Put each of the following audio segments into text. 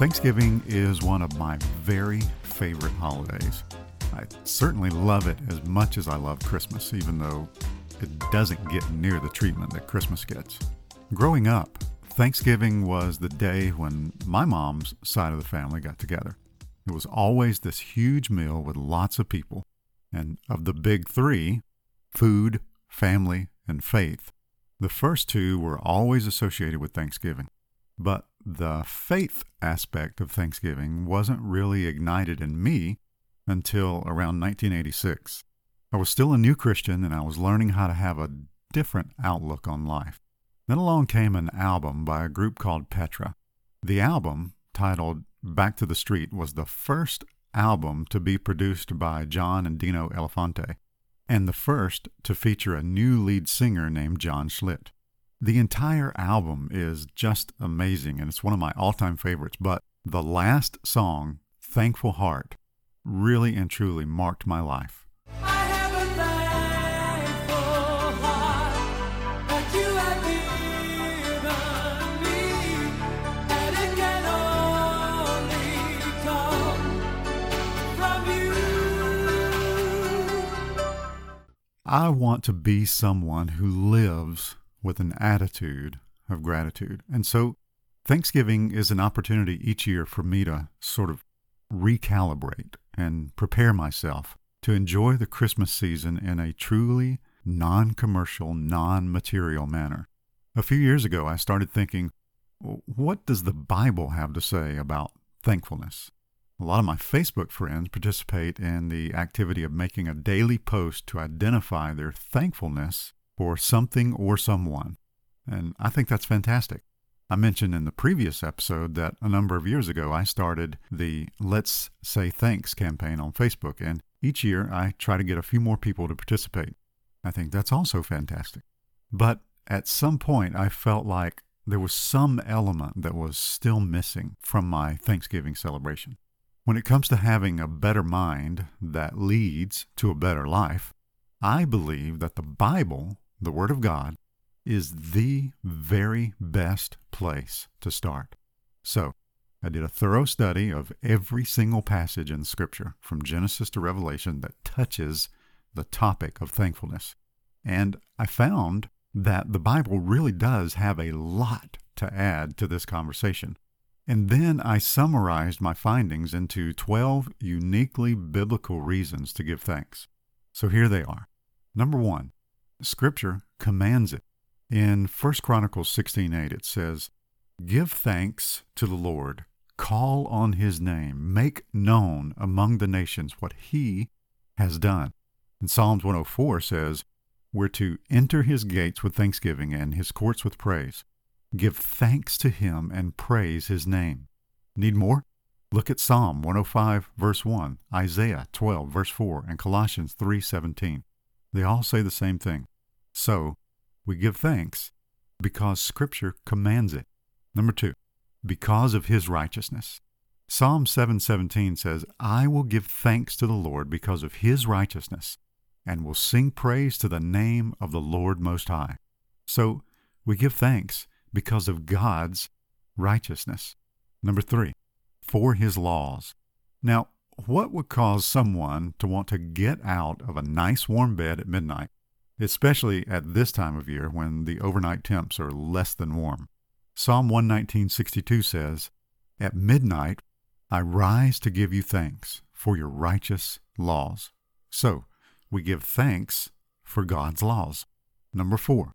Thanksgiving is one of my very favorite holidays. I certainly love it as much as I love Christmas, even though it doesn't get near the treatment that Christmas gets. Growing up, Thanksgiving was the day when my mom's side of the family got together. It was always this huge meal with lots of people. And of the big three food, family, and faith the first two were always associated with Thanksgiving. But the faith aspect of Thanksgiving wasn't really ignited in me until around 1986. I was still a new Christian and I was learning how to have a different outlook on life. Then along came an album by a group called Petra. The album, titled Back to the Street, was the first album to be produced by John and Dino Elefante, and the first to feature a new lead singer named John Schlitt. The entire album is just amazing and it's one of my all time favorites, but the last song, Thankful Heart, really and truly marked my life. I want to be someone who lives with an attitude of gratitude. And so Thanksgiving is an opportunity each year for me to sort of recalibrate and prepare myself to enjoy the Christmas season in a truly non commercial, non material manner. A few years ago, I started thinking, what does the Bible have to say about thankfulness? A lot of my Facebook friends participate in the activity of making a daily post to identify their thankfulness for something or someone. And I think that's fantastic. I mentioned in the previous episode that a number of years ago I started the Let's Say Thanks campaign on Facebook, and each year I try to get a few more people to participate. I think that's also fantastic. But at some point, I felt like there was some element that was still missing from my Thanksgiving celebration. When it comes to having a better mind that leads to a better life, I believe that the Bible, the Word of God, is the very best place to start. So, I did a thorough study of every single passage in Scripture from Genesis to Revelation that touches the topic of thankfulness. And I found that the Bible really does have a lot to add to this conversation. And then I summarized my findings into 12 uniquely biblical reasons to give thanks. So here they are. Number one, Scripture commands it. In 1 Chronicles 16:8 it says, "Give thanks to the Lord, call on his name, make known among the nations what he has done." And Psalms 104 says, "We're to enter his gates with thanksgiving and his courts with praise." Give thanks to him and praise his name. Need more? Look at Psalm 105 verse 1, Isaiah 12 verse 4, and Colossians 3:17. They all say the same thing. So, we give thanks because scripture commands it. Number 2, because of his righteousness. Psalm 7:17 says, "I will give thanks to the Lord because of his righteousness, and will sing praise to the name of the Lord most high." So, we give thanks because of God's righteousness. Number three, for his laws. Now, what would cause someone to want to get out of a nice warm bed at midnight, especially at this time of year when the overnight temps are less than warm? Psalm 119:62 says, "At midnight I rise to give you thanks for your righteous laws." So, we give thanks for God's laws. Number 4,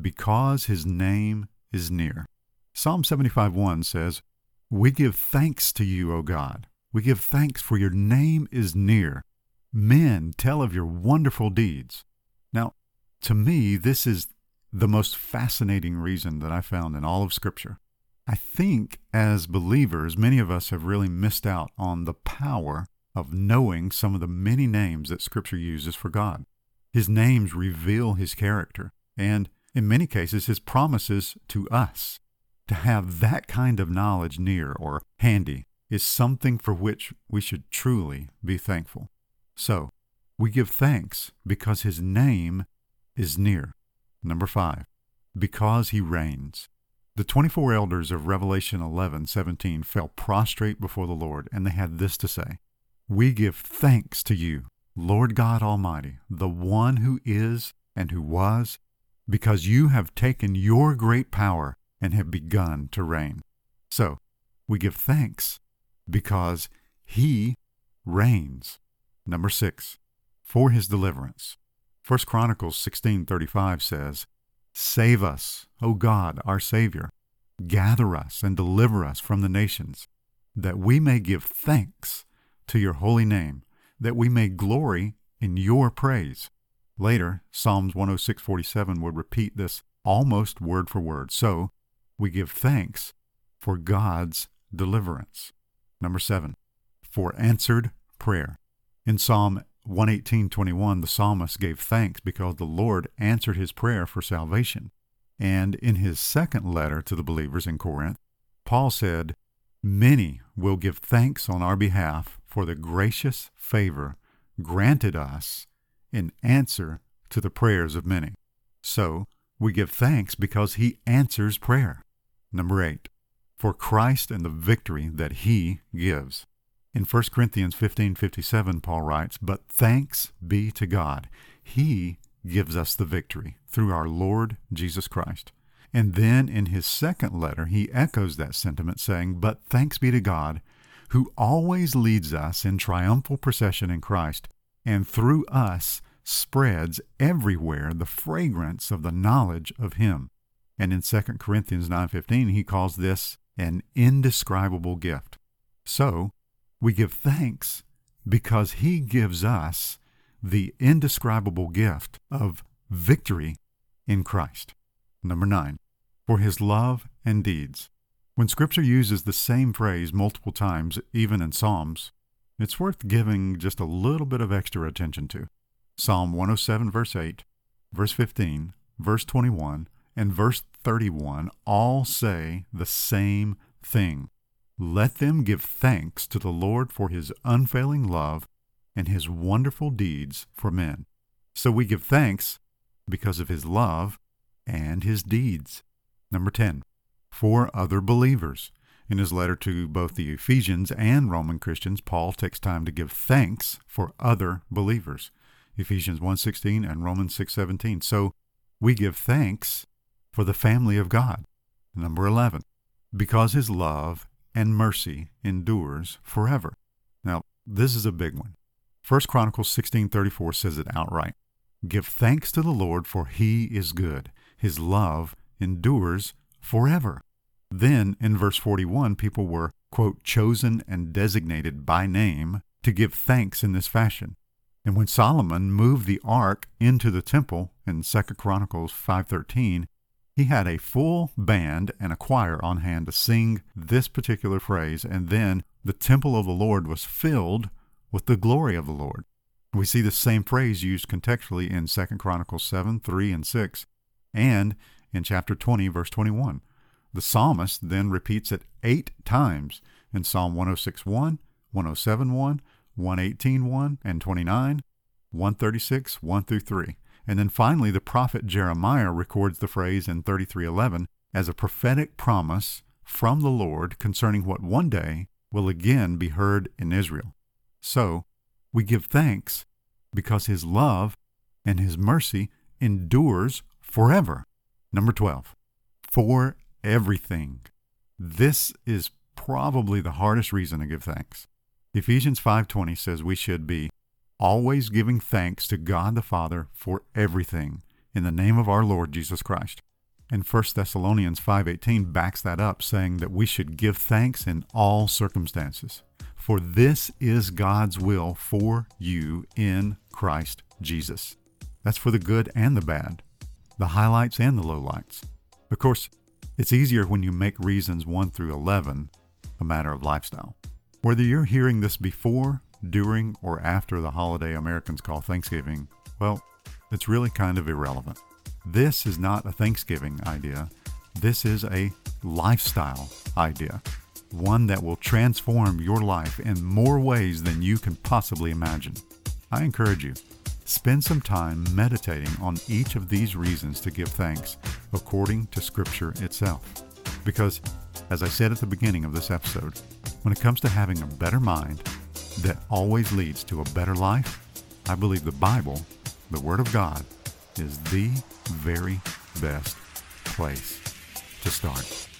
because his name is near. Psalm 75:1 says, We give thanks to you, O God. We give thanks for your name is near. Men tell of your wonderful deeds. Now, to me, this is the most fascinating reason that I found in all of Scripture. I think as believers, many of us have really missed out on the power of knowing some of the many names that Scripture uses for God. His names reveal His character, and in many cases, his promises to us. To have that kind of knowledge near or handy is something for which we should truly be thankful. So, we give thanks because his name is near. Number five, because he reigns. The 24 elders of Revelation 11 17 fell prostrate before the Lord, and they had this to say We give thanks to you, Lord God Almighty, the one who is and who was, because you have taken your great power and have begun to reign. So, we give thanks because he reigns. Number 6. For his deliverance. 1 Chronicles 16:35 says, Save us, O God, our Savior. Gather us and deliver us from the nations, that we may give thanks to your holy name, that we may glory in your praise. Later, Psalms 106:47 would repeat this almost word for word. So, we give thanks for God's deliverance. Number 7, for answered prayer. In Psalm 118:21 the psalmist gave thanks because the Lord answered his prayer for salvation. And in his second letter to the believers in Corinth, Paul said, Many will give thanks on our behalf for the gracious favor granted us in answer to the prayers of many. So, we give thanks because he answers prayer. Number 8. For Christ and the victory that he gives. In 1 Corinthians 15:57 Paul writes, "But thanks be to God. He gives us the victory through our Lord Jesus Christ." And then in his second letter, he echoes that sentiment saying, "But thanks be to God, who always leads us in triumphal procession in Christ, and through us spreads everywhere the fragrance of the knowledge of him." And in 2 Corinthians 9:15 he calls this an indescribable gift. So, we give thanks because He gives us the indescribable gift of victory in Christ. Number nine, for His love and deeds. When Scripture uses the same phrase multiple times, even in Psalms, it's worth giving just a little bit of extra attention to. Psalm 107, verse 8, verse 15, verse 21, and verse 31 all say the same thing. Let them give thanks to the Lord for his unfailing love and his wonderful deeds for men. So we give thanks because of his love and his deeds. Number 10. For other believers. In his letter to both the Ephesians and Roman Christians, Paul takes time to give thanks for other believers. Ephesians 1:16 and Romans 6:17. So we give thanks for the family of God. Number 11. Because his love and mercy endures forever. Now, this is a big one. 1 Chronicles 16:34 says it outright. Give thanks to the Lord for he is good. His love endures forever. Then in verse 41 people were quote chosen and designated by name to give thanks in this fashion. And when Solomon moved the ark into the temple in 2 Chronicles 5:13, he had a full band and a choir on hand to sing this particular phrase, and then the temple of the Lord was filled with the glory of the Lord. We see the same phrase used contextually in 2 Chronicles 7, 3, and 6, and in chapter 20, verse 21. The psalmist then repeats it eight times in Psalm 106, 1, 107, 1, 118, 1, and 29, 136, 1 through 3. And then finally, the prophet Jeremiah records the phrase in 3311 as a prophetic promise from the Lord concerning what one day will again be heard in Israel. So, we give thanks because his love and his mercy endures forever. Number 12, for everything. This is probably the hardest reason to give thanks. Ephesians 5:20 says we should be always giving thanks to God the Father for everything in the name of our Lord Jesus Christ. And 1 Thessalonians 5:18 backs that up saying that we should give thanks in all circumstances for this is God's will for you in Christ Jesus. That's for the good and the bad, the highlights and the lowlights. Of course, it's easier when you make reasons 1 through 11 a matter of lifestyle. Whether you're hearing this before during, or after the holiday Americans call Thanksgiving, well, it's really kind of irrelevant. This is not a Thanksgiving idea. This is a lifestyle idea, one that will transform your life in more ways than you can possibly imagine. I encourage you, spend some time meditating on each of these reasons to give thanks according to Scripture itself. Because, as I said at the beginning of this episode, when it comes to having a better mind that always leads to a better life, I believe the Bible, the Word of God, is the very best place to start.